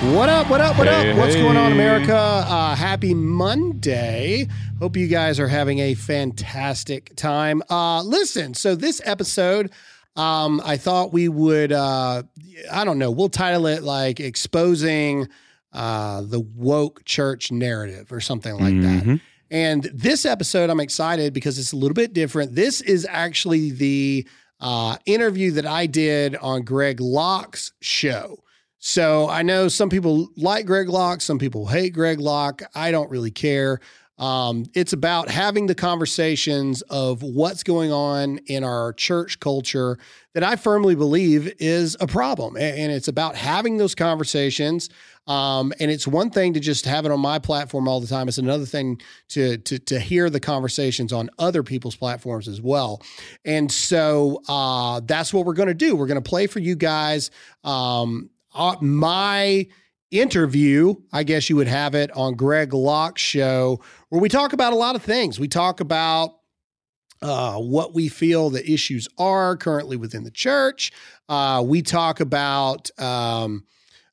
What up? What up? What Hey, up? What's going on. America? Uh, happy Monday. Hope you guys are having a fantastic time. Uh, listen, so this episode, um, I thought we would, uh, I don't know, we'll title it like exposing uh, the woke church narrative or something like that. Mhm. And this episode, I'm excited because it's a little bit different. This is actually the uh, interview that I did on Greg Locke's show. So I know some people like Greg Locke, some people hate Greg Locke. I don't really care. Um, it's about having the conversations of what's going on in our church culture that I firmly believe is a problem. And it's about having those conversations. Um, and it's one thing to just have it on my platform all the time. It's another thing to to to hear the conversations on other people's platforms as well. And so uh, that's what we're going to do. We're going to play for you guys. Um, uh, my interview, I guess you would have it on Greg Locke's show, where we talk about a lot of things. We talk about uh, what we feel the issues are currently within the church. Uh, we talk about um,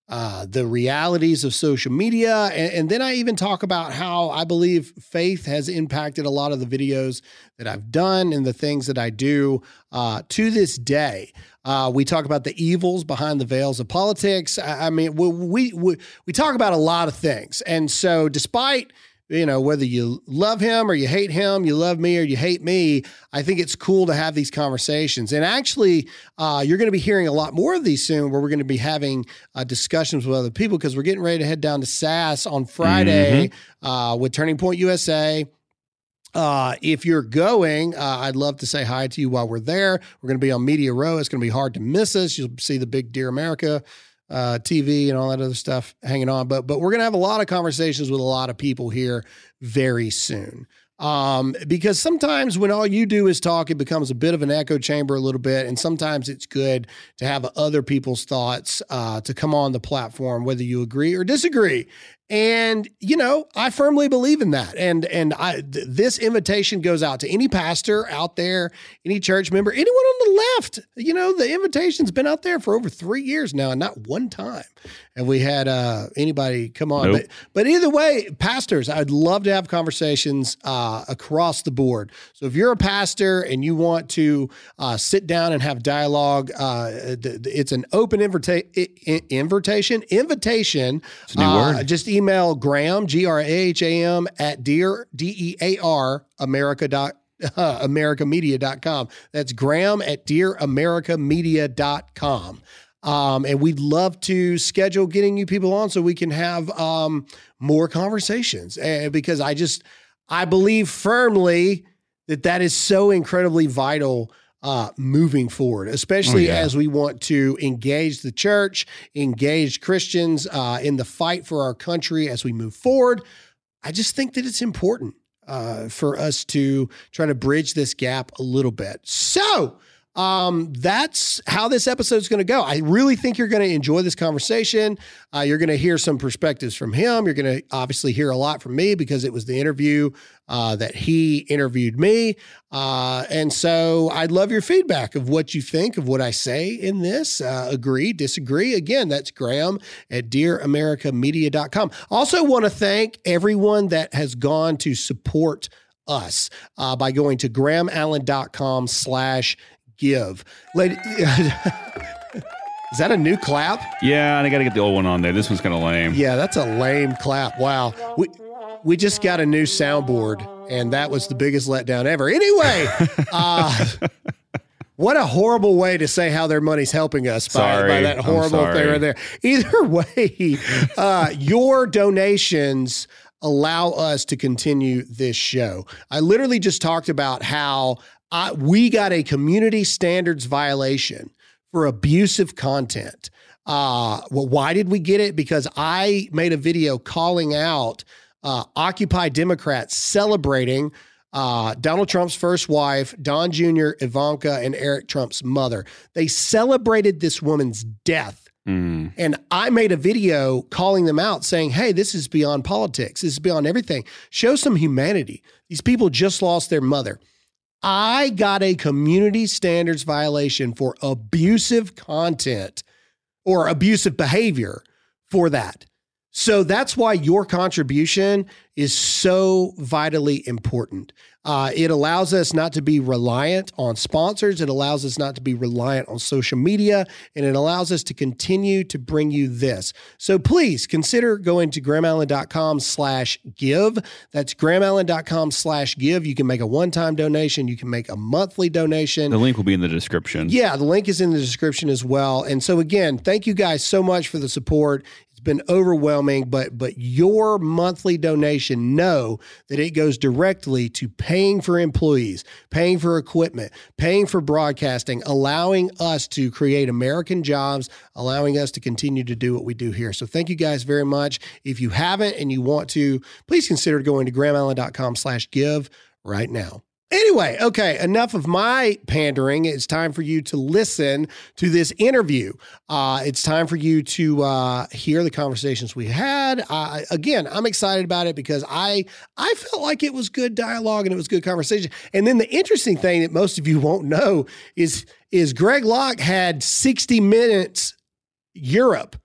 uh, the realities of social media. And, and then I even talk about how I believe faith has impacted a lot of the videos that I've done and the things that I do uh, to this day. Uh, we talk about the evils behind the veils of politics. I, I mean, we, we, we, we talk about a lot of things. And so, despite you know, whether you love him or you hate him, you love me or you hate me, I think it's cool to have these conversations. And actually, uh, you're going to be hearing a lot more of these soon where we're going to be having uh, discussions with other people because we're getting ready to head down to SAS on Friday uh, with Turning Point USA. Uh, if you're going, uh, I'd love to say hi to you while we're there. We're going to be on Media Row. It's going to be hard to miss us. You'll see the big Dear America uh, TV and all that other stuff hanging on. But but we're gonna have a lot of conversations with a lot of people here very soon. Um, because sometimes when all you do is talk, it becomes a bit of an echo chamber a little bit, and sometimes it's good to have other people's thoughts uh, to come on the platform, whether you agree or disagree. And you know, I firmly believe in that. And and I th- this invitation goes out to any pastor out there, any church member, anyone on the left. You know, the invitation's been out there for over three years now, and not one time have we had uh, anybody come on. Nope. But but either way, pastors, I'd love to have conversations uh, across the board. So if you're a pastor and you want to uh, sit down and have dialogue, uh, th- th- it's an open invita- i- invitation. Invitation. new Uh, word. Just email Graham G R A H A M at dear D E A R America dot. Uh, americamedia.com. That's Graham at dearamericamedia.com. Um, and we'd love to schedule getting you people on so we can have um, more conversations. And because I just, I believe firmly that that is so incredibly vital uh, moving forward, especially Oh, yeah. as we want to engage the church, engage Christians uh, in the fight for our country as we move forward. I just think that it's important uh, for us to try to bridge this gap a little bit. So, um, that's how this episode is going to go. I really think you're going to enjoy this conversation. Uh, you're going to hear some perspectives from him. You're going to obviously hear a lot from me because it was the interview uh, that he interviewed me. Uh, and so I'd love your feedback of what you think of what I say in this. Uh, agree, disagree. Again, that's Graham at dearamericamedia.com. Also, want to thank everyone that has gone to support us uh, by going to grahamallen.com slash give. Lady, is that a new clap? Yeah, and I got to get the old one on there. This one's kind of lame. Yeah, that's a lame clap. Wow. We we just got a new soundboard, and that was the biggest letdown ever. Anyway, uh, what a horrible way to say how their money's helping us by, Sorry. by that horrible thing right there. Either way, uh, your donations allow us to continue this show. I literally just talked about how I, we got a community standards violation for abusive content. Uh, well, why did we get it? Because I made a video calling out uh, Occupy Democrats celebrating uh, Donald Trump's first wife, Don Jr., Ivanka, and Eric Trump's mother. They celebrated this woman's death. Mm. And I made a video calling them out saying, hey, this is beyond politics. This is beyond everything. Show some humanity. These people just lost their mother. I got a community standards violation for abusive content or abusive behavior for that. So that's why your contribution is so vitally important. Uh, it allows us not to be reliant on sponsors. It allows us not to be reliant on social media, and it allows us to continue to bring you this. So please consider going to grahamallen.com slash give. That's grahamallen.com slash give. You can make a one-time donation. You can make a monthly donation. The link will be in the description. Yeah, the link is in the description as well. And so again, thank you guys so much for the support. Been overwhelming, but but your monthly donation know that it goes directly to paying for employees, paying for equipment, paying for broadcasting, allowing us to create American jobs, allowing us to continue to do what we do here. So thank you guys very much. If you haven't and you want to, please consider going to grahamallen.com slash give right now. Anyway, okay, enough of my pandering. It's time for you to listen to this interview. Uh, it's time for you to uh, hear the conversations we had. Uh, again, I'm excited about it because I I felt like it was good dialogue and it was good conversation. And then the interesting thing that most of you won't know is is Greg Locke had 60 minutes Europe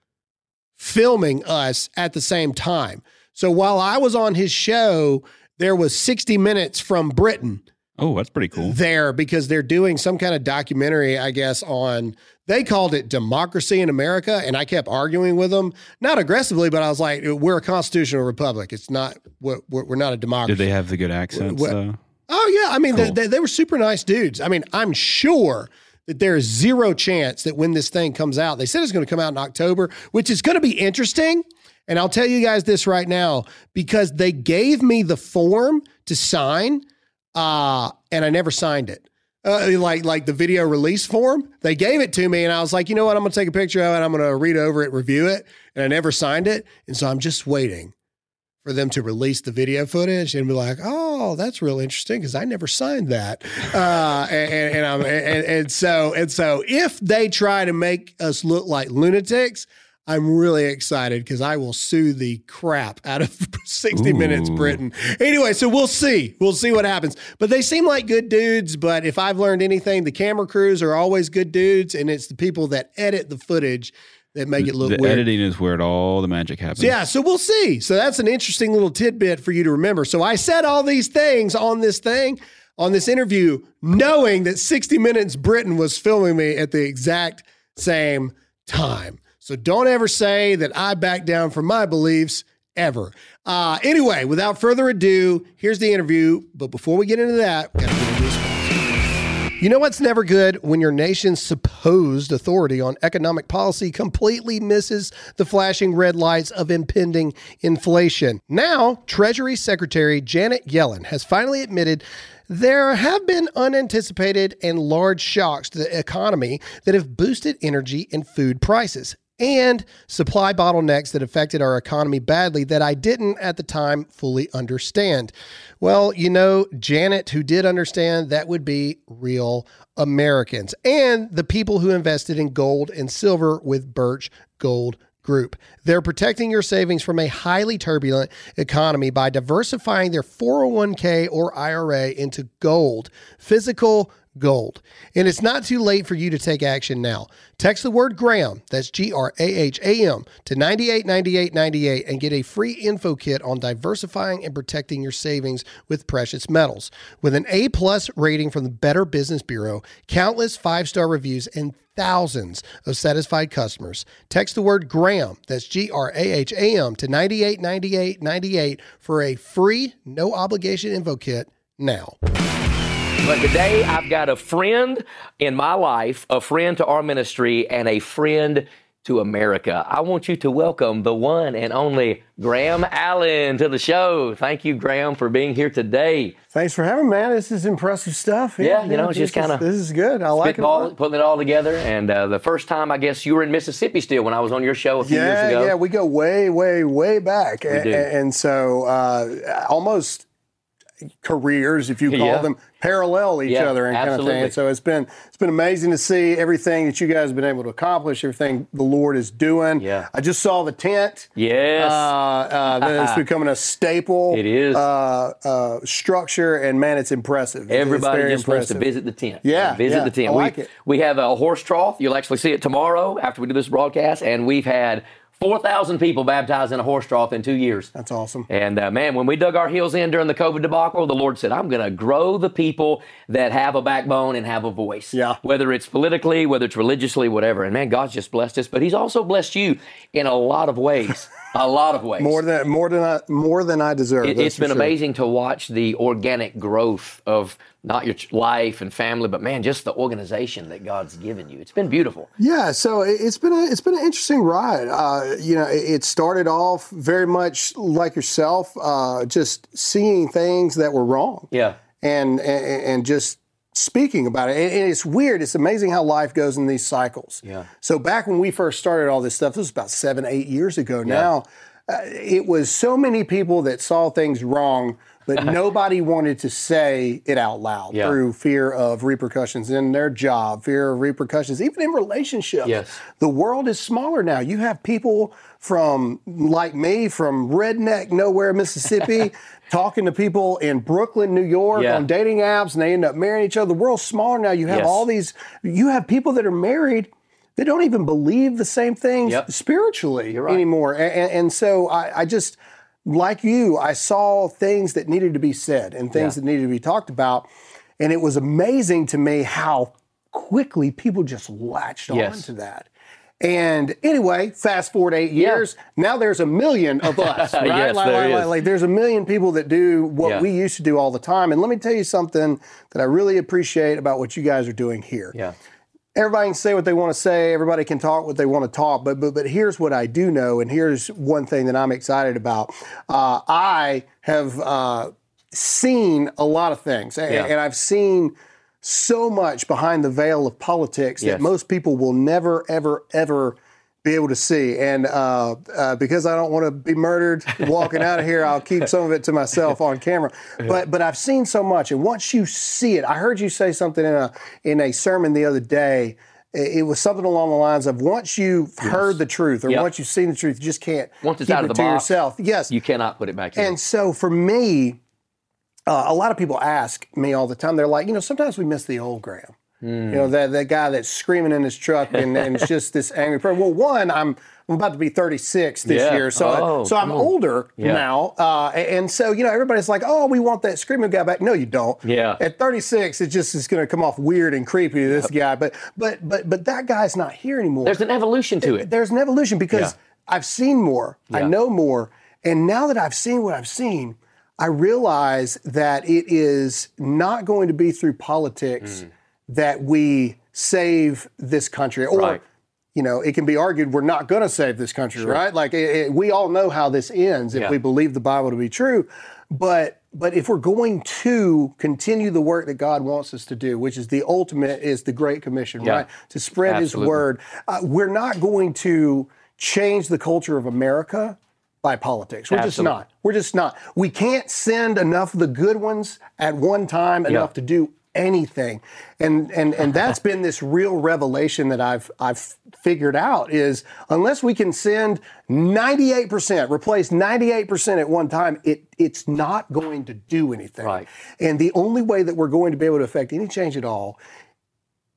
filming us at the same time. So while I was on his show, there was 60 minutes from Britain Oh, that's pretty cool. there because they're doing some kind of documentary, I guess, on they called it democracy in America. And I kept arguing with them, not aggressively, but I was like, we're a constitutional republic. It's not, we're, we're not a democracy. Did they have the good accents? What- though? Oh yeah, I mean Cool. they, they, they were super nice dudes. I mean, I'm sure that there is zero chance that when this thing comes out, they said it's going to come out in October, which is going to be interesting. And I'll tell you guys this right now because they gave me the form to sign, uh, and I never signed it. Uh, like like the video release form, they gave it to me, and I was like, you know what? I'm to take a picture of it. I'm to read over it, review it, and I never signed it. And so I'm just waiting for them to release the video footage and be like, "Oh, that's real interesting," because I never signed that. Uh, and, and, and, I'm, and, and so and so, if they try to make us look like lunatics, I'm really excited because I will sue the crap out of 60 Minutes Britain. Anyway, so we'll see. We'll see what happens. But they seem like good dudes. But if I've learned anything, the camera crews are always good dudes, and it's the people that edit the footage that make it look the weird. editing is where it all the magic happens. Yeah, so we'll see. So that's an interesting little tidbit for you to remember. So I said all these things on this thing, on this interview, knowing that 60 Minutes Britain was filming me at the exact same time. So don't ever say that I back down from my beliefs ever. Uh, anyway, without further ado, here's the interview. But before we get into that. You know what's never good when your nation's supposed authority on economic policy completely misses the flashing red lights of impending inflation. Now, Treasury Secretary Janet Yellen has finally admitted there have been unanticipated and large shocks to the economy that have boosted energy and food prices and supply bottlenecks that affected our economy badly that I didn't at the time fully understand. Well, you know, Janet, who did understand, that would be real Americans and the people who invested in gold and silver with Birch Gold Group. They're protecting your savings from a highly turbulent economy by diversifying their 401k or IRA into gold, physical gold. And it's not too late for you to take action now. Text the word Graham, that's G R A H A M, to 989898 and get a free info kit on diversifying and protecting your savings with precious metals. With an A plus rating from the Better Business Bureau, countless five star reviews, and thousands of satisfied customers. Text the word Graham, that's G R A H A M, to 989898 for a free, no obligation info kit now. But today I've got a friend in my life, a friend to our ministry, and a friend to America. I want you to welcome the one and only Graham Allen to the show. Thank you, Graham, for being here today. Thanks for having me, man. This is impressive stuff. Yeah, you know, it's just kinda This is good. I like it. a Spitball, lot. putting it all together. And uh, the first time, I guess you were in Mississippi still when I was on your show a few years ago. yeah, we go way, way, way back, A- do. a- and so uh, almost careers, if you call Yeah. them, parallel each Yeah, other and kind of absolutely. thing. So it's been it's been amazing to see everything that you guys have been able to accomplish, everything the Lord is doing. Yeah. I just saw the tent. Yes. Uh, uh, that is becoming a staple. It is. uh, uh, structure, and man, it's impressive. It's- it's Everybody very just wants to visit the tent. Yeah, visit yeah, the tent. I we, it. we have a horse trough. You'll actually see it tomorrow after we do this broadcast, and we've had four thousand people baptized in a horse trough in two years. That's awesome. And uh, man, when we dug our heels in during the COVID debacle, the Lord said, I'm going to grow the people that have a backbone and have a voice. Yeah. Whether it's politically, whether it's religiously, whatever. And man, God's just blessed us, but He's also blessed you in a lot of ways. a lot of ways. More than more than I more than I deserve. It, it's been sure. amazing to watch the organic growth of not your life and family, but man, just the organization that God's given you. It's been beautiful. Yeah, so it- it's been a it's been an interesting ride. Uh, you know, it started off very much like yourself, uh, just seeing things that were wrong. Yeah. and and, and just speaking about it. And, it's weird. It's amazing how life goes in these cycles. Yeah. So back when we first started all this stuff, this was about seven, eight years ago. Now, uh, it was so many people that saw things wrong. But nobody wanted to say it out loud Yeah. through fear of repercussions in their job, fear of repercussions, even in relationships. Yes. The world is smaller now. You have people from like me from redneck nowhere, Mississippi, talking to people in Brooklyn, New York Yeah. on dating apps, and they end up marrying each other. The world's smaller now. You have Yes. all these. You have people that are married. They don't even believe the same things Yep. spiritually right. anymore. And, and so I, I just, like you, I saw things that needed to be said and things Yeah. that needed to be talked about. And it was amazing to me how quickly people just latched Yes. on to that. And anyway, fast forward eight years, now there's a million of us, right? Yes, like, there like- is. like- like there's a million people that do what Yeah. we used to do all the time. And let me tell you something that I really appreciate about what you guys are doing here Yeah. Everybody can say what they want to say. Everybody can talk what they want to talk. But but but here's what I do know, and here's one thing that I'm excited about. Uh, I have uh, seen a lot of things, and, Yeah. and I've seen so much behind the veil of politics Yes. that most people will never, ever, ever. Be able to see, and uh, uh, because I don't want to be murdered walking out of here, I'll keep some of it to myself on camera. But but I've seen so much, and once you see it, I heard you say something in a in a sermon the other day. It was something along the lines of once you've heard the truth or Yep. once you've seen the truth, you just can't Once it's keep out of it the to box, yourself. Yes, You cannot put it back in. and so for me, uh, a lot of people ask me all the time. They're like, you know, sometimes we miss the old Graham. You know, that that guy that's screaming in his truck and, and it's just this angry person. Well, one, I'm I'm about to be 36 this Yeah. year, so Oh, so I'm on. older Yeah. now, uh, and so you know everybody's like, oh, we want that screaming guy back. No, you don't. Yeah. At 36, it just is going to come off weird and creepy to this guy. But but but but that guy's not here anymore There's an evolution to it. there's an evolution because Yeah. I've seen more, I know more, and now that I've seen what I've seen, I realize that it is not going to be through politics that we save this country, or. Right. you know, it can be argued we're not going to save this country, right? Like it, it- we all know how this ends if Yeah. we believe the Bible to be true, but but if we're going to continue the work that God wants us to do, which is the ultimate, is the Great Commission, Yeah. right? To spread Absolutely. His word, uh, we're not going to change the culture of America by politics. We're just not. We're just not. We can't send enough of the good ones at one time enough to do anything. And and and that's been this real revelation that I've I've figured out is unless we can send 98%, replace 98% at one time, it it's not going to do anything. Right. And the only way that we're going to be able to affect any change at all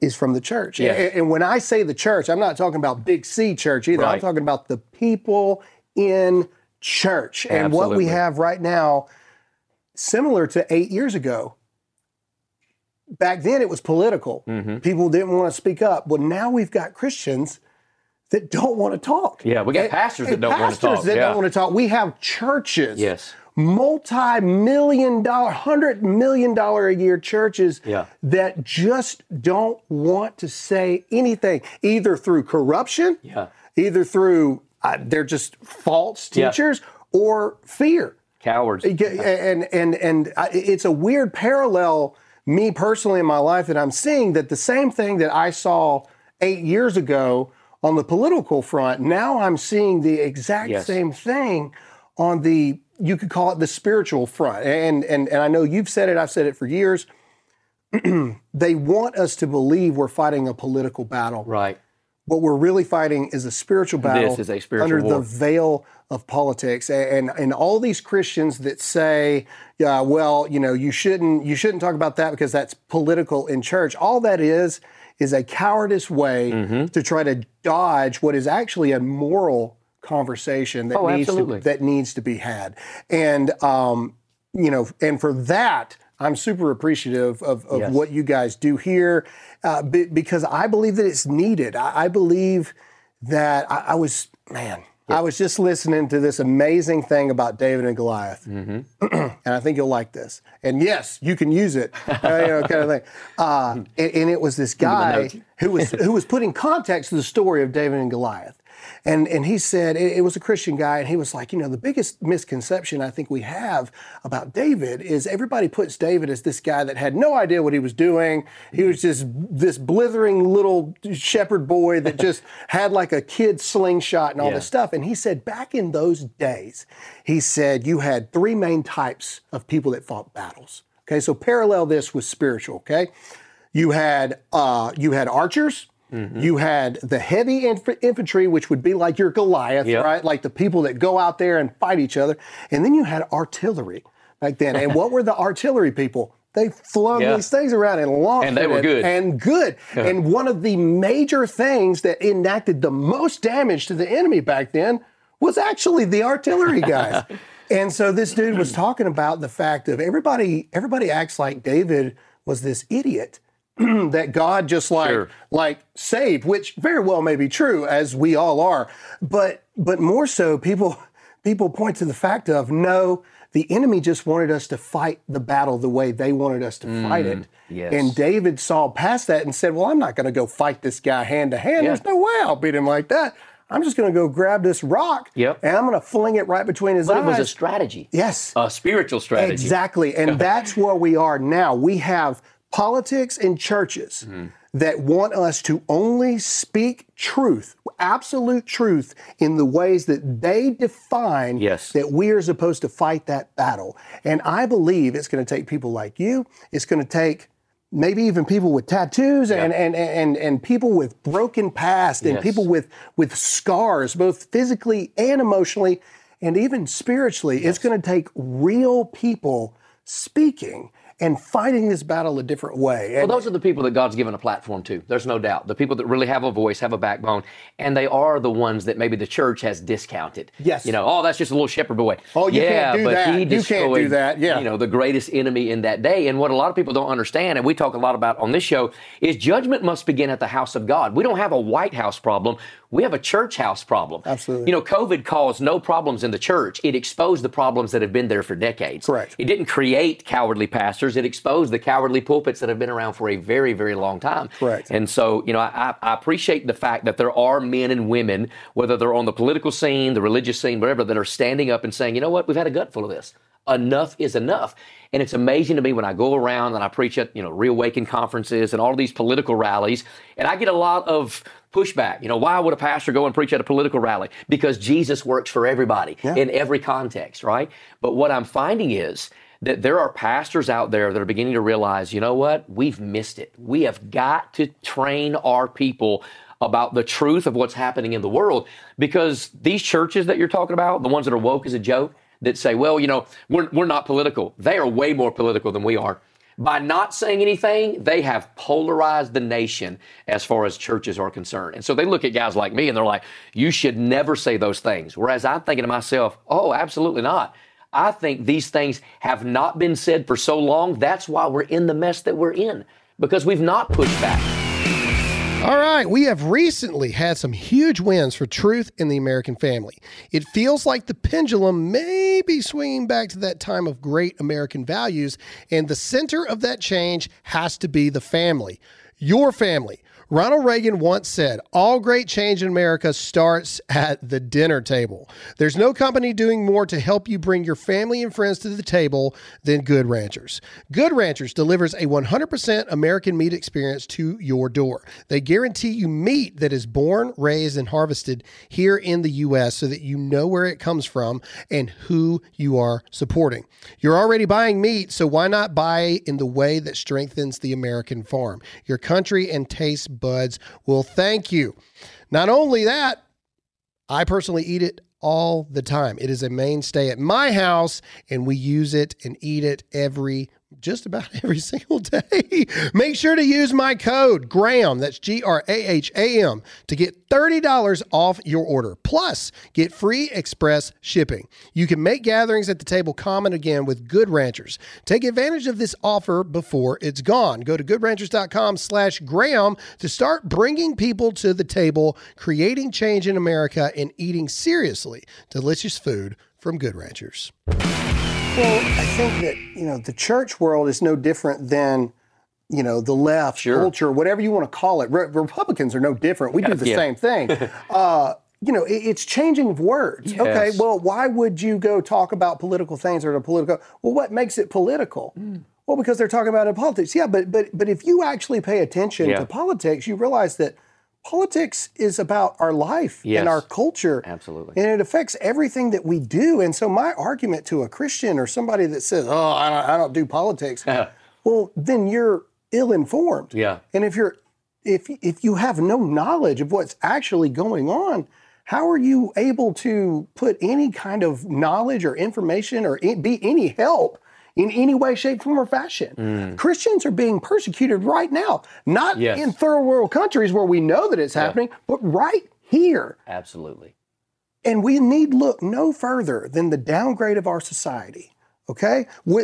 is from the church. Yes. And, and when I say the church, I'm not talking about big C church either. I'm talking about the people in church. And what we have right now, similar to eight years ago, back then it was political. Mm-hmm. People didn't want to speak up. Well, now we've got Christians that don't want to talk. Yeah, we got And- pastors that don't pastors talk, that yeah. don't want to talk. We have churches Yes. multi-million dollar, hundred million dollar a year churches Yeah. that just don't want to say anything, either through corruption, Yeah. either through uh, they're just false teachers or fear. Cowards. And and and I- it's a weird parallel. Me personally in my life that I'm seeing that the same thing that I saw eight years ago on the political front, now I'm seeing the exact Yes. same thing on the you could call it the spiritual front. And and and I know you've said it. I've said it for years. they want us to believe we're fighting a political battle. Right. What we're really fighting is a spiritual battle This is a spiritual under war. the veil of politics. And and all these Christians that say, yeah, well, you know, you shouldn't you shouldn't talk about that because that's political in church. All that is is a cowardice way Mm-hmm. to try to dodge what is actually a moral conversation that Oh, needs absolutely. to, that needs to be had. And um, you know, and for that, I'm super appreciative of, of Yes. what you guys do here uh, be, because I believe that it's needed. I, I believe that I, I was, man, I was just listening to this amazing thing about David and Goliath, Mm-hmm. and I think you'll like this. And yes, you can use it, you know, kind of thing. Uh, and, and it was this guy who was who was putting context to the story of David and Goliath. And and he said it, it was a Christian guy, and he was like, you know, the biggest misconception I think we have about David is everybody puts David as this guy that had no idea what he was doing. He was just this blithering little shepherd boy that just had like a kid slingshot and all Yeah. this stuff. And he said back in those days, he said you had three main types of people that fought battles. Okay, so parallel this with spiritual. Okay, you had uh, you had archers. Mm-hmm. You had the heavy inf- infantry, which would be like your Goliath, Yep. right? Like the people that go out there and fight each other. And then you had artillery back then. And what were the artillery people? They flung Yeah. these things around and launched And they it were good. And good. and one of the major things that enacted the most damage to the enemy back then was actually the artillery guys. and so this dude was talking about the fact of everybody everybody acts like David was this idiot that God just like Sure. like saved, which very well may be true, as we all are. But but more so, people people point to the fact of no, the enemy just wanted us to fight the battle the way they wanted us to fight it. Mm, yes. And David saw past that and said, Well, I'm not going to go fight this guy hand to hand. There's no way I'll beat him like that. I'm just going to go grab this rock Yep. and I'm going to fling it right between his But eyes. it was a strategy. yes. A spiritual strategy. Exactly. And that's where we are now. We have politics and churches Mm-hmm. that want us to only speak truth, absolute truth, in the ways that they define Yes. that we are supposed to fight that battle. And I believe it's going to take people like you, it's going to take maybe even people with tattoos and, and, and, and people with broken past and Yes. people with, with scars, both physically and emotionally, and even spiritually. It's going to take real people speaking and fighting this battle a different way. Well, those are the people that God's given a platform to. There's no doubt. The people that really have a voice, have a backbone, and they are the ones that maybe the church has discounted. Yes. You know, oh, that's just a little shepherd boy. Oh, you yeah, can't do but that. he You can't do destroyed, that. Yeah. You know, the greatest enemy in that day. And what a lot of people don't understand, and we talk a lot about on this show, is judgment must begin at the house of God. We don't have a White House problem. We have a church house problem. Absolutely. You know, COVID caused no problems in the church. It exposed the problems that have been there for decades. Correct. It didn't create cowardly pastors. It exposed the cowardly pulpits that have been around for a very, very long time. Correct. And so, you know, I, I appreciate the fact that there are men and women, whether they're on the political scene, the religious scene, whatever, that are standing up and saying, you know what, we've had a gut full of this. Enough is enough. And it's amazing to me when I go around and I preach at, you know, Reawaken conferences and all these political rallies, and I get a lot of pushback. You know, why would a pastor go and preach at a political rally? Because Jesus works for everybody in every context, right? But what I'm finding is that there are pastors out there that are beginning to realize, you know what? We've missed it. We have got to train our people about the truth of what's happening in the world because these churches that you're talking about, the ones that are woke as a joke, that say, well, you know, we're, we're not political. They are way more political than we are. By not saying anything, they have polarized the nation as far as churches are concerned. And so they look at guys like me and they're like, you should never say those things. Whereas I'm thinking to myself, oh, absolutely not. I think these things have not been said for so long. That's why we're in the mess that we're in because we've not pushed back. All right, we have recently had some huge wins for truth in the American family. It feels like the pendulum may be swinging back to that time of great American values, and the center of that change has to be the family. your family. Ronald Reagan once said, All great change in America starts at the dinner table. There's no company doing more to help you bring your family and friends to the table than Good Ranchers. Good Ranchers delivers a 100% American meat experience to your door. They guarantee you meat that is born, raised, and harvested here in the U.S. so that you know where it comes from and who you are supporting. You're already buying meat, so why not buy in the way that strengthens the American farm? Your country and taste buds will thank you. Not only that, I personally eat it all the time. It is a mainstay at my house, and we use it and eat it every just about every single day. Make sure to use my code GRAHAM, that's G R A H A M, to get $30 off your order. Plus, get free express shipping. You can make gatherings at the table common again with Good Ranchers. Take advantage of this offer before it's gone. Go to goodranchers.com slash Graham to start bringing people to the table, creating change in America, and eating seriously delicious food from Good Ranchers. Well, I think that you know the church world is no different than you know the left Sure. culture, whatever you want to call it. Re- Republicans are no different. We do the Yeah. same thing. uh, you know, it, it's changing of words. Okay, well, why would you go talk about political things or the political? Well, what makes it political? Hmm. Well, because they're talking about it in politics. Yeah, but but but if you actually pay attention Yeah. to politics, you realize that politics is about our life Yes. and our culture. Absolutely. And it affects everything that we do. And so my argument to a Christian or somebody that says, "Oh, I don't, I don't do politics," well, then you're ill-informed. Yeah. And if you're if if you have no knowledge of what's actually going on, how are you able to put any kind of knowledge or information or be any help in any way, shape, form, or fashion? Christians are being persecuted right now, not Yes. in third world countries where we know that it's happening, but right here. Absolutely. And we need look no further than the downgrade of our society. Okay? We,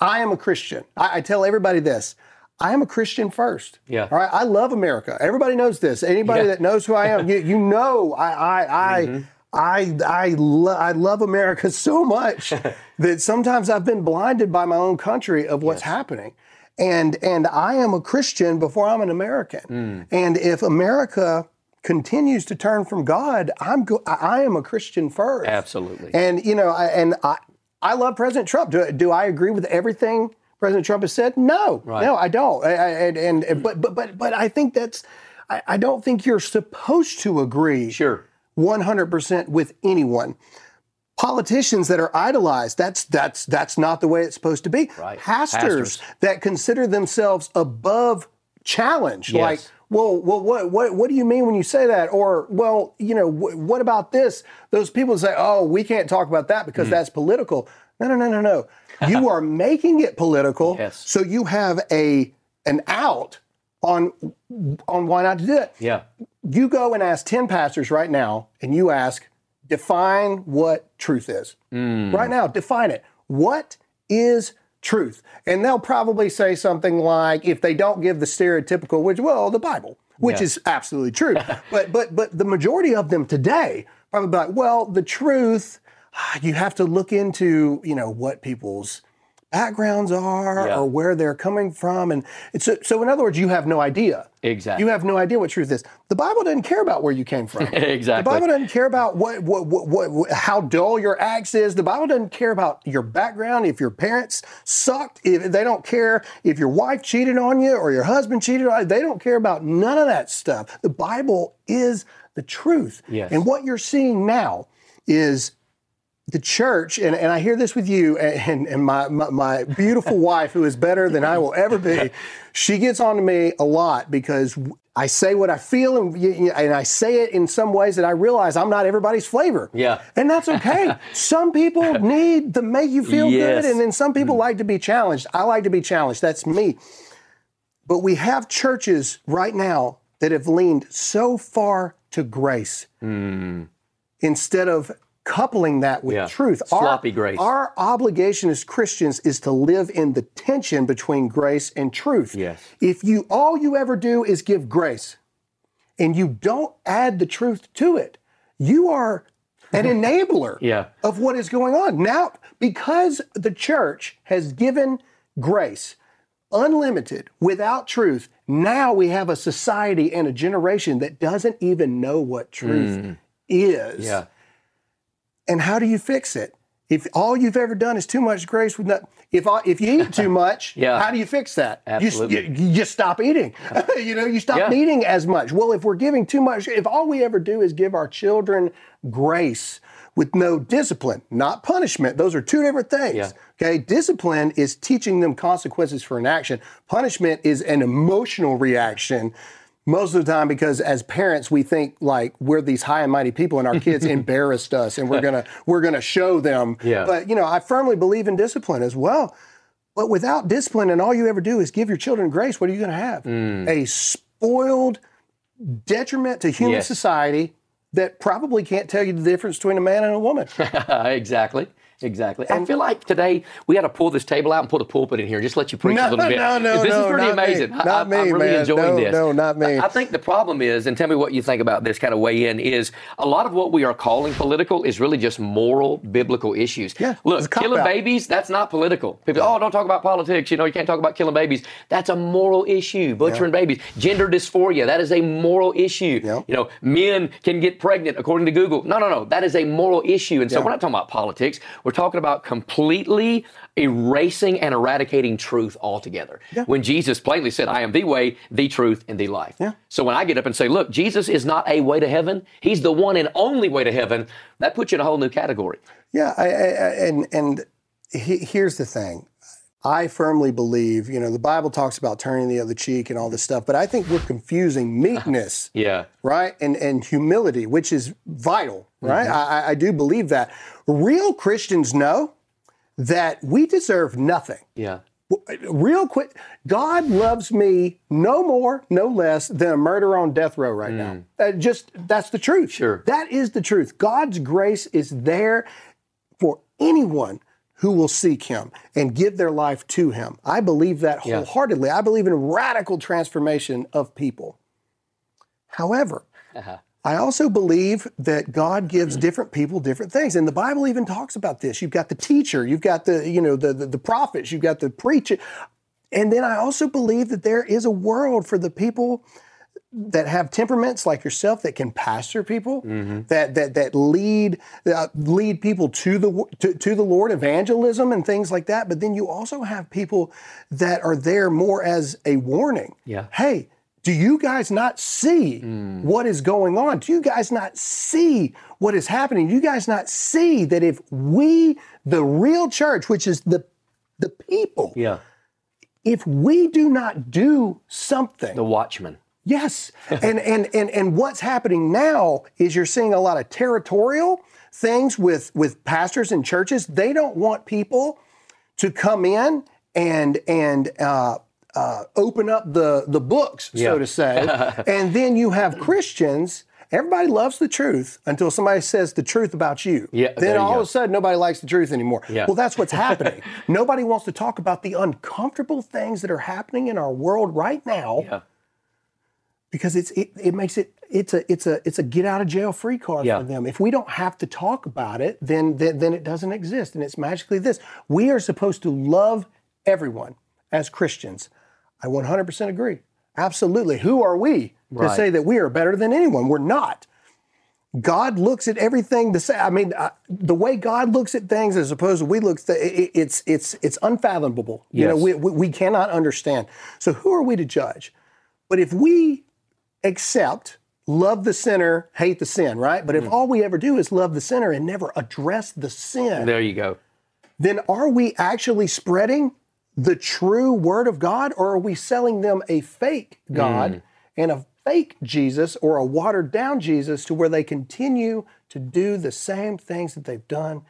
I am a Christian. I, I tell everybody this. I am a Christian first. Yeah. All right. I love America. Everybody knows this. Anybody Yeah. that knows who I am, you, you know I I I Mm-hmm. I I, lo- I love America so much that sometimes I've been blinded by my own country of what's happening. And and I am a Christian before I'm an American. Mm. And if America continues to turn from God, I'm go- I I am a Christian first. Absolutely. And you know, I, and I I love President Trump. Do, do I agree with everything President Trump has said? No, Right. no, I don't. I, I, and, and but but but but I think that's. I, I don't think you're supposed to agree Sure. 100% with anyone. Politicians that are idolized, that's that's that's not the way it's supposed to be. Right. Pastors, Pastors. that consider themselves above challenge, Yes. like, well, well, what what what do you mean when you say that? Or, well, you know, wh- what about this? Those people say, oh, we can't talk about that because hmm. that's political. No, no, no, no, no. You are making it political, Yes. so you have a an out on on why not to do it Yeah. you go and ask 10 pastors right now and you ask define what truth is. Hmm. Right now define it. What is truth? And they'll probably say something like if they don't give the stereotypical which well the bible which Yeah. is absolutely true. But but but the majority of them today probably be like well the truth you have to look into you know what people's backgrounds are Yeah. or where they're coming from and it's so, so in other words you have no idea Exactly. you have no idea what truth is. The Bible doesn't care about where you came from. Exactly. The Bible doesn't care about what, what, what, what, what- how dull your axe is. The Bible doesn't care about your background. If your parents sucked, if they don't care if your wife cheated on you or your husband cheated on you. They don't care about none of that stuff. The Bible is the truth. Yes. And what you're seeing now is the church, and, and I hear this with you and, and my, my, my beautiful wife, who is better than I will ever be, she gets on to me a lot because I say what I feel and, and I say it in some ways that I realize I'm not everybody's flavor. Yeah. And that's okay. some people need to make you feel Yes. good, and then some people mm. like to be challenged. I like to be challenged. That's me. But we have churches right now that have leaned so far to grace mm. instead of coupling that with Yeah. truth. Sloppy grace. Our obligation as Christians is to live in the tension between grace and truth. Yes. If you all you ever do is give grace and you don't add the truth to it, you are an enabler Yeah. of what is going on. Now, because the church has given grace, unlimited, without truth, now we have a society and a generation that doesn't even know what truth mm. is. Yeah. And how do you fix it? If all you've ever done is too much grace with not, if all, if you eat too much, Yeah. how do you fix that? You Absolutely. You, you just stop eating. you know, you stop Yeah. eating as much. Well, if we're giving too much, if all we ever do is give our children grace with no discipline, not punishment, those are two different things. Yeah. Okay, discipline is teaching them consequences for an action. Punishment is an emotional reaction. Most of the time, because as parents, we think like we're these high and mighty people, and our kids embarrassed us, and we're gonna we're gonna show them. Yeah. But you know, I firmly believe in discipline as well. But without discipline, and all you ever do is give your children grace, what are you to have? Mm. A spoiled detriment to human Yes. society that probably can't tell you the difference between a man and a woman. exactly. Exactly. I feel like today we ought to pull this table out and put a pulpit in here and just let you preach No, a little bit. no, no, This no, is pretty not me. amazing. I- Not I, me, am really man. enjoying No, this. no, not me. I think the problem is, and tell me what you think about this kind of weigh in, is a lot of what we are calling political is really just moral, biblical issues. Yeah, Look, killing babies, that's not political. People, oh, don't talk about politics. You know, you can't talk about killing babies. That's a moral issue. Butchering babies. Gender dysphoria, that is a moral issue. Yep. You know, men can get pregnant according to Google. No, no, no. That is a moral issue. And so Yeah. we're not talking about politics. We're talking about completely erasing and eradicating truth altogether. When Jesus plainly said, I am the way, the truth, and the life. Yeah. So when I get up and say, look, Jesus is not a way to heaven, he's the one and only way to heaven, that puts you in a whole new category. Yeah, I, I, I- and and he, here's the thing. I firmly believe, you know, the Bible talks about turning the other cheek and all this stuff, but I think we're confusing meekness, Yeah. right, and and humility, which is vital, right? Mm-hmm. I, I- do believe that. Real Christians know that we deserve nothing. Yeah. Real quick, God loves me no more, no less than a murderer on death row right now. Uh, just that's the truth. Mm. Sure. That is the truth. God's grace is there for anyone who will seek him and give their life to him. I believe that Yeah. wholeheartedly. I believe in radical transformation of people. However, Uh-huh. I also believe that God gives different people different things. And the Bible even talks about this. You've got the teacher, you've got the, you know, the, the, the prophets, you've got the preacher. And then I also believe that there is a world for the people that have temperaments like yourself that can pastor people, that that that lead uh, lead people to the to, to the Lord, evangelism and things like that. But then you also have people that are there more as a warning. Yeah. Hey, do you guys not see what is going on? Do you guys not see what is happening? Do you guys not see that if we, the real church, which is the the people, Yeah. if we do not do something, The watchman. Yes. and, and and and what's happening now is you're seeing a lot of territorial things with with pastors and churches. They don't want people to come in and and uh, uh, open up the the books, Yeah. so to say. and then you have Christians. Everybody loves the truth until somebody says the truth about you. Yeah, Then all go. of a sudden nobody likes the truth anymore. Yeah. Well, that's what's happening. nobody wants to talk about the uncomfortable things that are happening in our world right now Yeah. Because it's it, it makes it it's a it's a it's a get out of jail free card Yeah. for them. If we don't have to talk about it, then, then then it doesn't exist, and it's magically this. We are supposed to love everyone as Christians. I 100% agree. Absolutely. Who are we to say that we are better than anyone? We're not. God looks at everything the same. I mean, uh, the way God looks at things as opposed to we look, th- it, it's it's it's unfathomable. You know, Yes. we, we we cannot understand. So who are we to judge? But if we accept, love the sinner, hate the sin, right? But if mm-hmm. all we ever do is love the sinner and never address the sin, There you go. then are we actually spreading the true word of God or are we selling them a fake God mm. and a fake Jesus or a watered down Jesus to where they continue to do the same things that they've done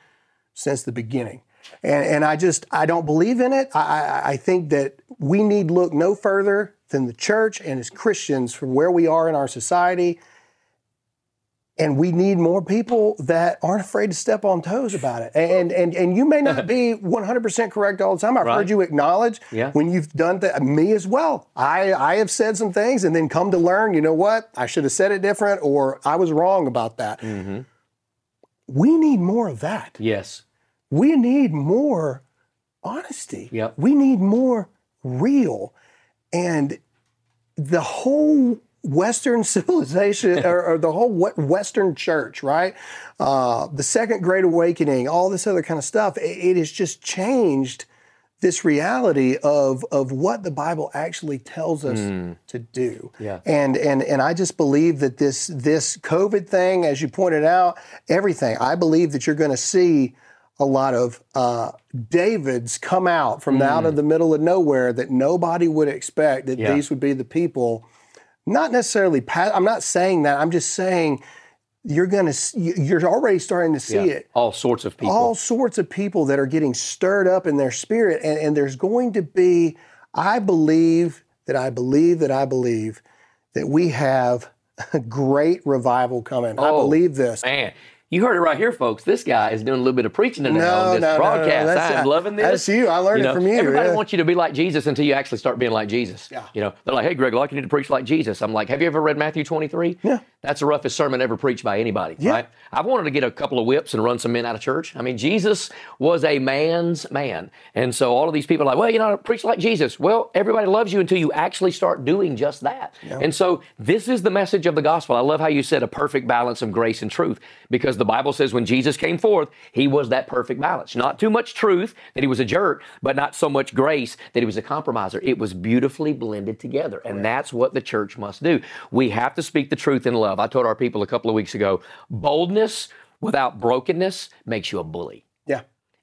since the beginning? And, and I just, I don't believe in it. I, I, I think that we need look no further than the church and as Christians from where we are in our society. And we need more people that aren't afraid to step on toes about it. And and and you may not be 100% correct all the time. I've Right. heard you acknowledge Yeah. when you've done that. Me as well. I I have said some things and then come to learn. You know what? I should have said it different, or I was wrong about that. Mm-hmm. We need more of that. Yes. We need more honesty. Yep. We need more real. And the whole Western civilization or, or, the whole Western church, right? Uh, the Second Great Awakening, all this other kind of stuff, it, it has just changed this reality of of what the Bible actually tells us mm. to do. Yeah. And and and I just believe that this this COVID thing, as you pointed out, everything. I believe that you're going to see a lot of uh, Davids come out from mm. out of the middle of nowhere that nobody would expect that yeah. these would be the people. Not necessarily. I'm not saying that. I'm just saying you're going to you're already starting to see yeah, it all sorts of people all sorts of people that are getting stirred up in their spirit and, and there's going to be i believe that i believe that i believe that we have a great revival coming oh, i believe this man you heard it right here, folks. This guy is doing a little bit of preaching today no, on this no, broadcast. No, no, I'm loving this. That's you. I learned you know, it from you. Everybody yeah. wants you to be like Jesus until you actually start being like Jesus. Yeah. You know, they're like, "Hey, Greg, like you need to preach like Jesus." I'm like, "Have you ever read Matthew 23?" Yeah. That's the roughest sermon ever preached by anybody, yeah. right? I've wanted to get a couple of whips and run some men out of church. I mean, Jesus was a man's man. And so all of these people are like, well, you know, preach like Jesus. Well, everybody loves you until you actually start doing just that. Yeah. And so this is the message of the gospel. I love how you said a perfect balance of grace and truth because the Bible says when Jesus came forth, he was that perfect balance. Not too much truth that he was a jerk, but not so much grace that he was a compromiser. It was beautifully blended together. And right. that's what the church must do. We have to speak the truth in love love. I told our people a couple of weeks ago boldness without brokenness makes you a bully.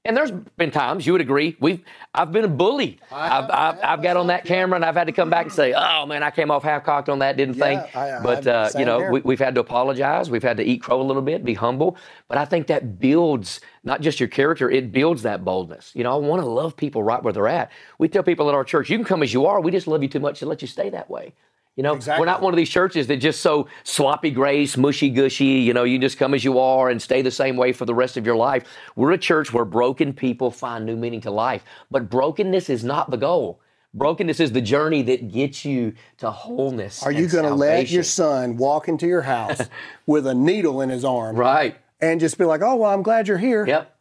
And there's been times you would agree we've I've been a bully. I've, I've, I've, got on that camera and I've had to come back and say, oh man, I came off half cocked on that, didn't yeah, think. I, but uh, you know, we, have had to apologize. We've had to eat crow a little bit, be humble. But I think that builds not just your character, it builds that boldness. You know, I want to love people right where they're at. We tell people at our church, you can come as you are. We just love you too much to let you stay that way. You know, exactly. we're not one of these churches that just so sloppy grace, mushy gushy, you know, you just come as you are and stay the same way for the rest of your life. We're a church where broken people find new meaning to life. But brokenness is not the goal. Brokenness is the journey that gets you to wholeness. Are you going to let your son walk into your house with a needle in his arm? Right. And just be like, oh, well, I'm glad you're here. Yep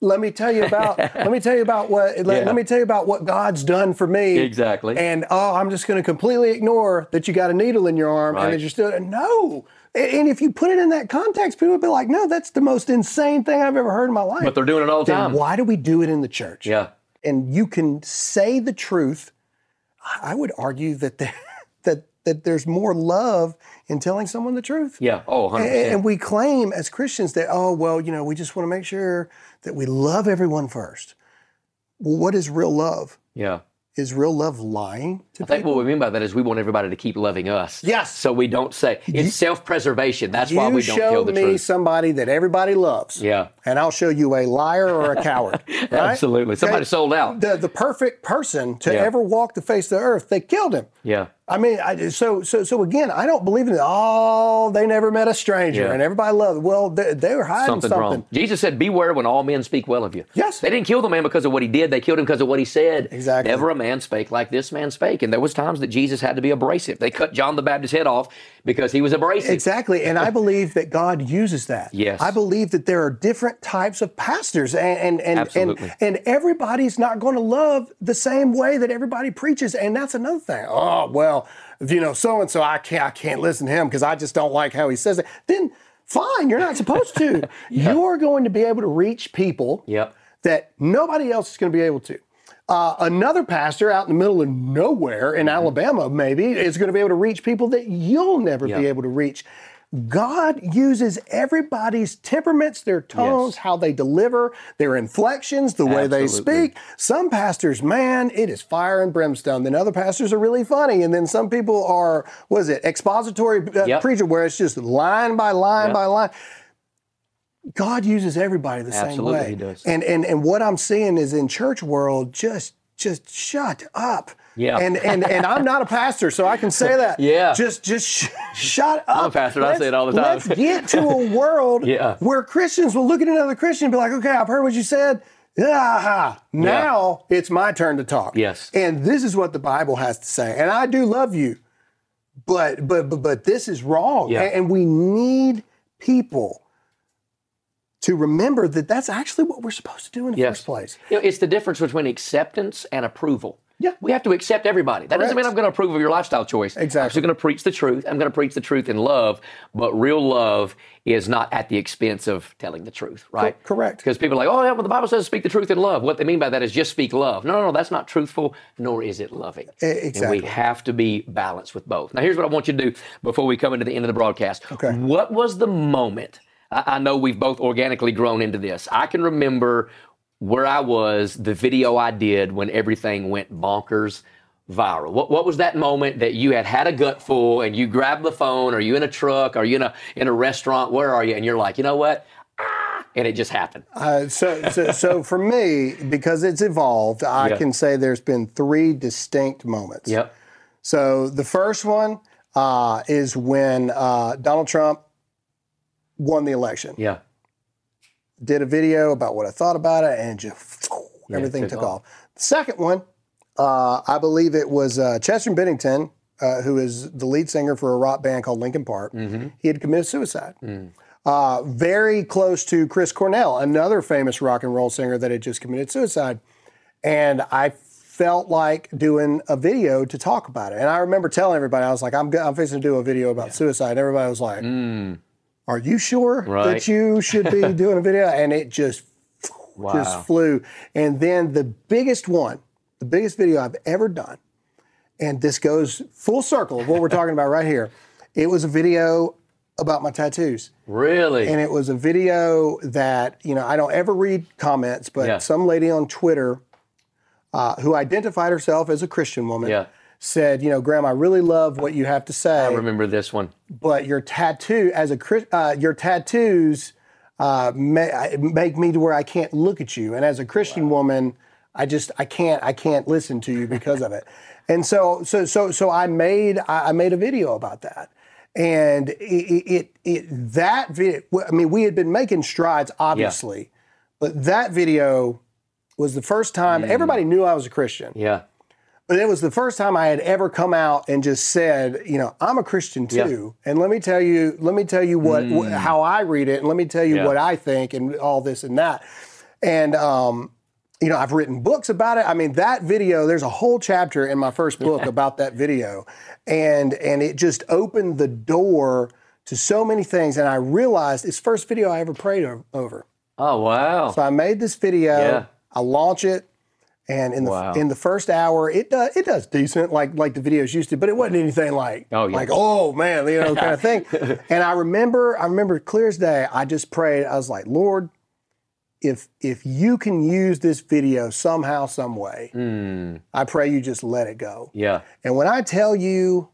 let me tell you about let me tell you about what let, yeah. let, me tell you about what God's done for me. Exactly. And oh, I'm just going to completely ignore that you got a needle in your arm right. and that you're still no. And if you put it in that context, people would be like, "No, that's the most insane thing I've ever heard in my life." But they're doing it all the time. Why do we do it in the church? Yeah. And you can say the truth. I would argue that there, that that there's more love in telling someone the truth. Yeah. Oh, 100%. And, and we claim as Christians that, oh, well, you know, we just want to make sure that we love everyone first. Well, what is real love? Yeah. Is real love lying to I think what we mean by that is we want everybody to keep loving us. Yes. So we don't say it's self-preservation. That's why we don't tell the truth. You show me somebody that everybody loves. Yeah. And I'll show you a liar or a coward. Right? Absolutely. Somebody sold out. The the perfect person to yeah. ever walk the face of the earth, they killed him. Yeah. I mean, I, so so so again, I don't believe in it. Oh, they never met a stranger, yeah. and everybody loved. It. Well, they, they were hiding something, something, wrong. Jesus said, "Beware when all men speak well of you." Yes, they didn't kill the man because of what he did; they killed him because of what he said. Exactly. Never a man spake like this man spake, and there was times that Jesus had to be abrasive. They cut John the Baptist's head off because he was abrasive. Exactly, and I believe that God uses that. Yes, I believe that there are different types of pastors, and and and and, and everybody's not going to love the same way that everybody preaches, and that's another thing. Oh well you know, so and so, I can't, I can't listen to him because I just don't like how he says it. Then fine, you're not supposed to. yeah. You're going to be able to reach people yep. that nobody else is going to be able to. Uh, another pastor out in the middle of nowhere in mm-hmm. Alabama, maybe, is going to be able to reach people that you'll never yep. be able to reach. God uses everybody's temperaments, their tones, yes. how they deliver, their inflections, the way they speak. Some pastors, man, it is fire and brimstone. Then other pastors are really funny. And then some people are, what is it, expository uh, yep. preacher, where it's just line by line yep. by line. God uses everybody the Absolutely, same way. He does. And, and, and what I'm seeing is in church world, just, just shut up yeah. And and and I'm not a pastor, so I can say that. yeah. Just just sh- shut up. I'm a pastor. Let's, I say it all the time. let's get to a world yeah. where Christians will look at another Christian and be like, "Okay, I've heard what you said." Ah, now yeah. it's my turn to talk. Yes. And this is what the Bible has to say. And I do love you, but but but, but this is wrong. Yeah. And, and we need people to remember that that's actually what we're supposed to do in the yes. first place. You know, it's the difference between acceptance and approval. Yeah. We have to accept everybody. That doesn't mean I'm going to approve of your lifestyle choice. Exactly. I'm still going to preach the truth. I'm going to preach the truth in love, but real love is not at the expense of telling the truth, right? Co- correct. Because people are like, oh, yeah, well, the Bible says speak the truth in love. What they mean by that is just speak love. No, no, no, that's not truthful, nor is it loving. E- And exactly. we have to be balanced with both. Now, here's what I want you to do before we come into the end of the broadcast. Okay. What was the moment? I, I know we've both organically grown into this. I can remember where I was, the video I did when everything went bonkers viral. What, what was that moment that you had had a gut full and you grabbed the phone? Are you in a truck? Are you in a in a restaurant? Where are you? And you're like, you know what? Ah, and it just happened. Uh, so, so, so for me, because it's evolved, I Yeah. can say there's been three distinct moments. Yep. So the first one uh, is when uh, Donald Trump won the election. Yeah. Did a video about what I thought about it, and just everything took took, off. off. The second one, uh, I believe it was uh, Chester Bennington, uh, who is the lead singer for a rock band called Linkin Park. Mm-hmm. He had committed suicide. Mm. Uh, very close to Chris Cornell, another famous rock and roll singer that had just committed suicide. And I felt like doing a video to talk about it. And I remember telling everybody, I was like, I'm, I'm fixing to do a video about suicide. And everybody was like, Are you sure. Right. that you should be doing a video? And it just, Wow. just flew. And then the biggest one, the biggest video I've ever done, and this goes full circle of what we're talking about right here. It was a video about my tattoos. Really? And it was a video that, you know, I don't ever read comments, but Yeah. some lady on Twitter uh, who identified herself as a Christian woman Yeah. Said, you know, Graham, I really love what you have to say, I remember this one. but your tattoo, as a uh, your tattoos uh, ma- make me to where I can't look at you. And as a Christian woman, I just I can't I can't listen to you because of it. And so so so so I made I made a video about that. And it, it, it, it that video I mean we had been making strides obviously, but that video was the first time everybody knew I was a Christian. Yeah. But it was the first time I had ever come out and just said, you know, I'm a Christian too, and let me tell you, let me tell you what wh- how I read it, and let me tell you Mm. Yeah. what I think, and all this and that. And um, you know, I've written books about it. I mean, that video. There's a whole chapter in my first book about that video, and and it just opened the door to so many things. And I realized it's first video I ever prayed over. Oh, wow. So I made this video. Yeah. I launch it, and in the Wow. in the first hour, it does it does decent, like like the videos used to, but it wasn't anything like Oh, yeah. like oh man, you know, kind of thing. and I remember, I remember clear as day. I just prayed. I was like, Lord, if if you can use this video somehow, some way, Mm, I pray you just let it go. yeah. And when I tell you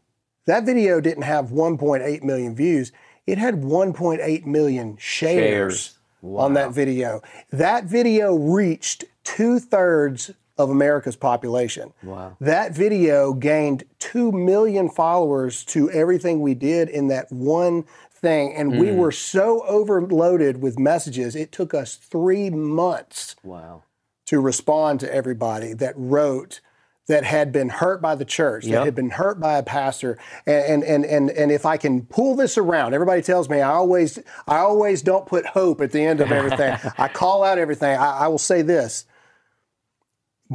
that video didn't have 1.8 million views, it had 1.8 million shares Shares. on that video. That video reached two thirds of America's population. Wow. That video gained 2 million followers to everything we did in that one thing. And we hmm. were so overloaded with messages, it took us three months Wow. to respond to everybody that wrote that had been hurt by the church, Yep. that had been hurt by a pastor. And, and and and and if I can pull this around, everybody tells me I always I always don't put hope at the end of everything. I call out everything. I, I will say this.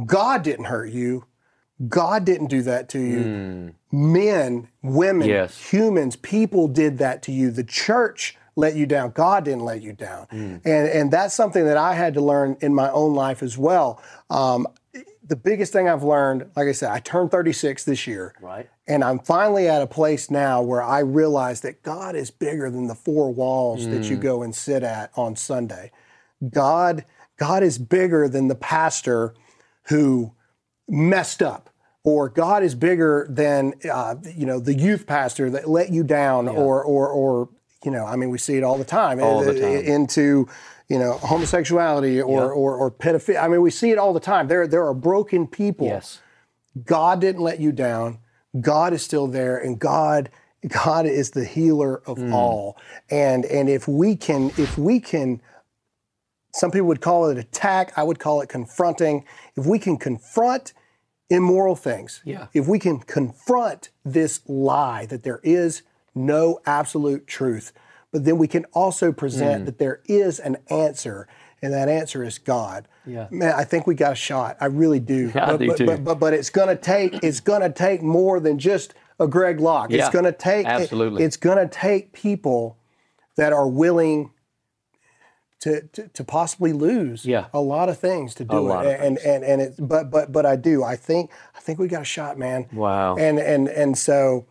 God didn't hurt you. God didn't do that to you. Hmm. Men, women, Yes. humans, people did that to you. The church let you down. God didn't let you down. Hmm. And and that's something that I had to learn in my own life as well. Um, the biggest thing I've learned, like I said, I turned 36 this year. Right. And I'm finally at a place now where I realize that God is bigger than the four walls that you hmm. go and sit at on Sunday. God, God is bigger than the pastor who messed up, or God is bigger than uh, you know the youth pastor that let you down, or or or you know, I mean, we see it all the time, All the uh, time. into you know homosexuality or or, or pedophilia. I mean, we see it all the time. There there are broken people. Yes. God didn't let you down. God is still there, and God God is the healer of all. And and if we can if we can, some people would call it attack. I would call it confronting. If we can confront immoral things, Yeah. if we can confront this lie that there is no absolute truth, but then we can also present mm. that there is an answer, and that answer is God. Yeah. man, I think we got a shot. I really do. I but, do but, too. But, but but it's gonna take it's gonna take more than just a Greg Locke. Yeah, it's gonna take absolutely. it's gonna take people that are willing to, to, to possibly lose Yeah. a lot of things to do it. of and, and and it but but but I do. I think I think we got a shot, man. Wow. And and and so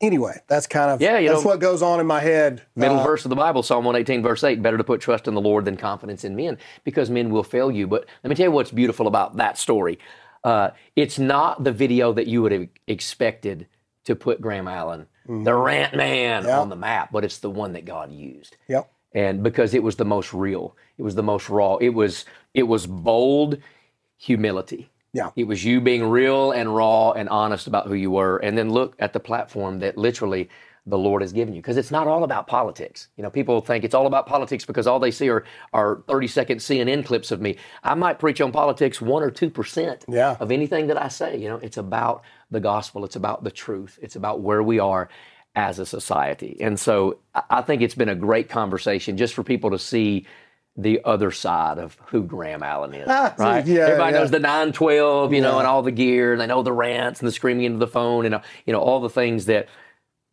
anyway, that's kind of Yeah, that's know- what goes on in my head. Middle Uh, verse of the Bible, Psalm 118, verse 8 better to put trust in the Lord than confidence in men because men will fail you. But let me tell you what's beautiful about that story. Uh, it's not the video that you would have expected to put Graham Allen, the rant man, Mm-hmm. On the map, but it's the one that God used. Yep. And because it was the most real, it was the most raw, it was it was bold humility. Yeah. It was you being real and raw and honest about who you were. And then look at the platform that literally the Lord has given you. Because it's not all about politics. You know, people think it's all about politics because all they see are, are 30 second CNN clips of me. I might preach on politics one or 2% Yeah. of anything that I say. You know, it's about the gospel, it's about the truth, it's about where we are as a society. And so I think it's been a great conversation just for people to see the other side of who Graham Allen is. Ah, right? yeah, Everybody yeah. knows the 912, you know, and all the gear, and they know the rants and the screaming into the phone and, uh, you know, all the things that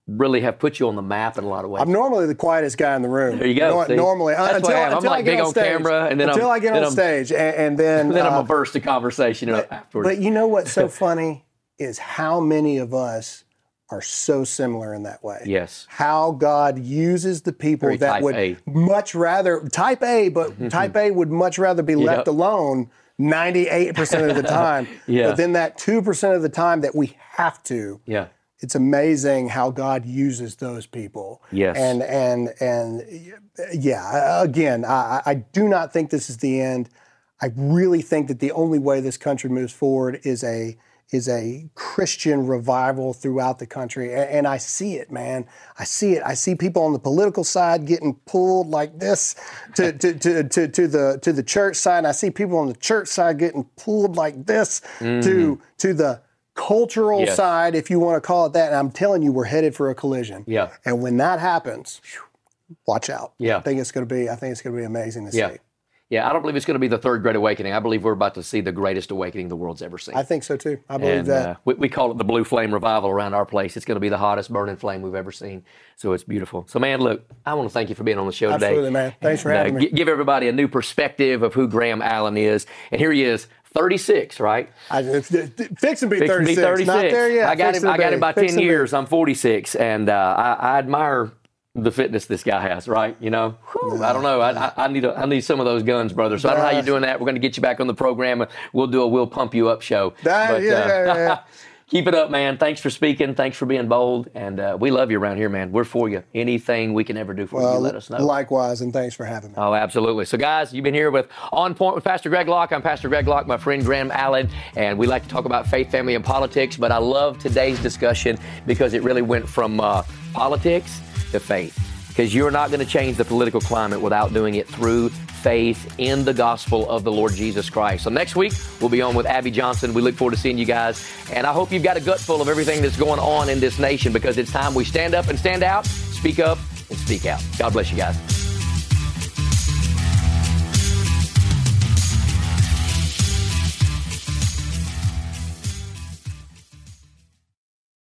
really have put you on the map in a lot of ways. I'm normally the quietest guy in the room. There you go, see? Normally, uh, That's until, I am. I'm until like I get big on on stage, camera, and then until I'm- I get then on I'm- stage, and, and then then I'm uh, a burst of conversation know, afterwards. But you know what's so funny is how many of us are so similar in that way. yes. How God uses the people Very that would A. much rather type A, but type A would much rather be left alone 98% of the time. Yeah. But then that 2% of the time that we have to, Yeah. it's amazing how God uses those people. Yes. And and and yeah, again, I, I do not think this is the end. I really think that the only way this country moves forward is a is a Christian revival throughout the country, and, I see it, man. I see it. I see people on the political side getting pulled like this to to, to, to, to the to the church side. And I see people on the church side getting pulled like this to to the cultural Mm. Yes. side, if you want to call it that. And I'm telling you, we're headed for a collision. Yeah. And when that happens, watch out. Yeah. I think it's going to be. I think it's going to be amazing to Yeah. see. Yeah. I don't believe it's going to be the third great awakening. I believe we're about to see the greatest awakening the world's ever seen. I think so too. I believe and that. uh, we, we call it the blue flame revival around our place. It's going to be the hottest burning flame we've ever seen. So it's beautiful. So, man, look, I want to thank you for being on the show today. Absolutely, man. Thanks for And, uh, having me. gi- Give everybody a new perspective of who Graham Allen is. And here he is, 36, right? I, fix and be Fixing to 36. be 36. Not there yet. I got him. I got him by Fixing 10 to be. years. I'm 46, and uh, I, I admire the fitness this guy has. Right? You know, Whew, I don't know. I, I, I need a, I need some of those guns, brother. So I don't know how you're doing that. We're going to get you back on the program. We'll do a we'll pump you up show. That- But, yeah, uh, yeah, yeah. Keep it up, man. Thanks for speaking. Thanks for being bold. And uh, we love you around here, man. We're for you. Anything we can ever do for you, let us know. Likewise, and thanks for having me. Oh, absolutely. So, guys, you've been here with On Point with Pastor Greg Locke. I'm Pastor Greg Locke, my friend Graham Allen, and we like to talk about faith, family, and politics. But I love today's discussion because it really went from uh, politics to faith. Because you're not going to change the political climate without doing it through faith in the gospel of the Lord Jesus Christ. So next week we'll be on with Abby Johnson. We look forward to seeing you guys, and I hope you've got a gut full of everything that's going on in this nation because it's time we stand up and stand out, speak up and speak out. God bless you guys.